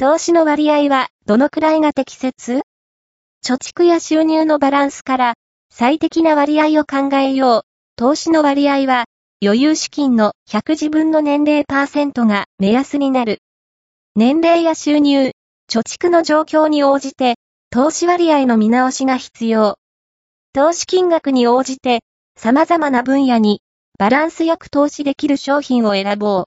投資の割合はどのくらいが適切？貯蓄や収入のバランスから最適な割合を考えよう。投資の割合は余裕資金の100自分の年齢パーセントが目安になる。年齢や収入、貯蓄の状況に応じて投資割合の見直しが必要。投資金額に応じて様々な分野にバランスよく投資できる商品を選ぼう。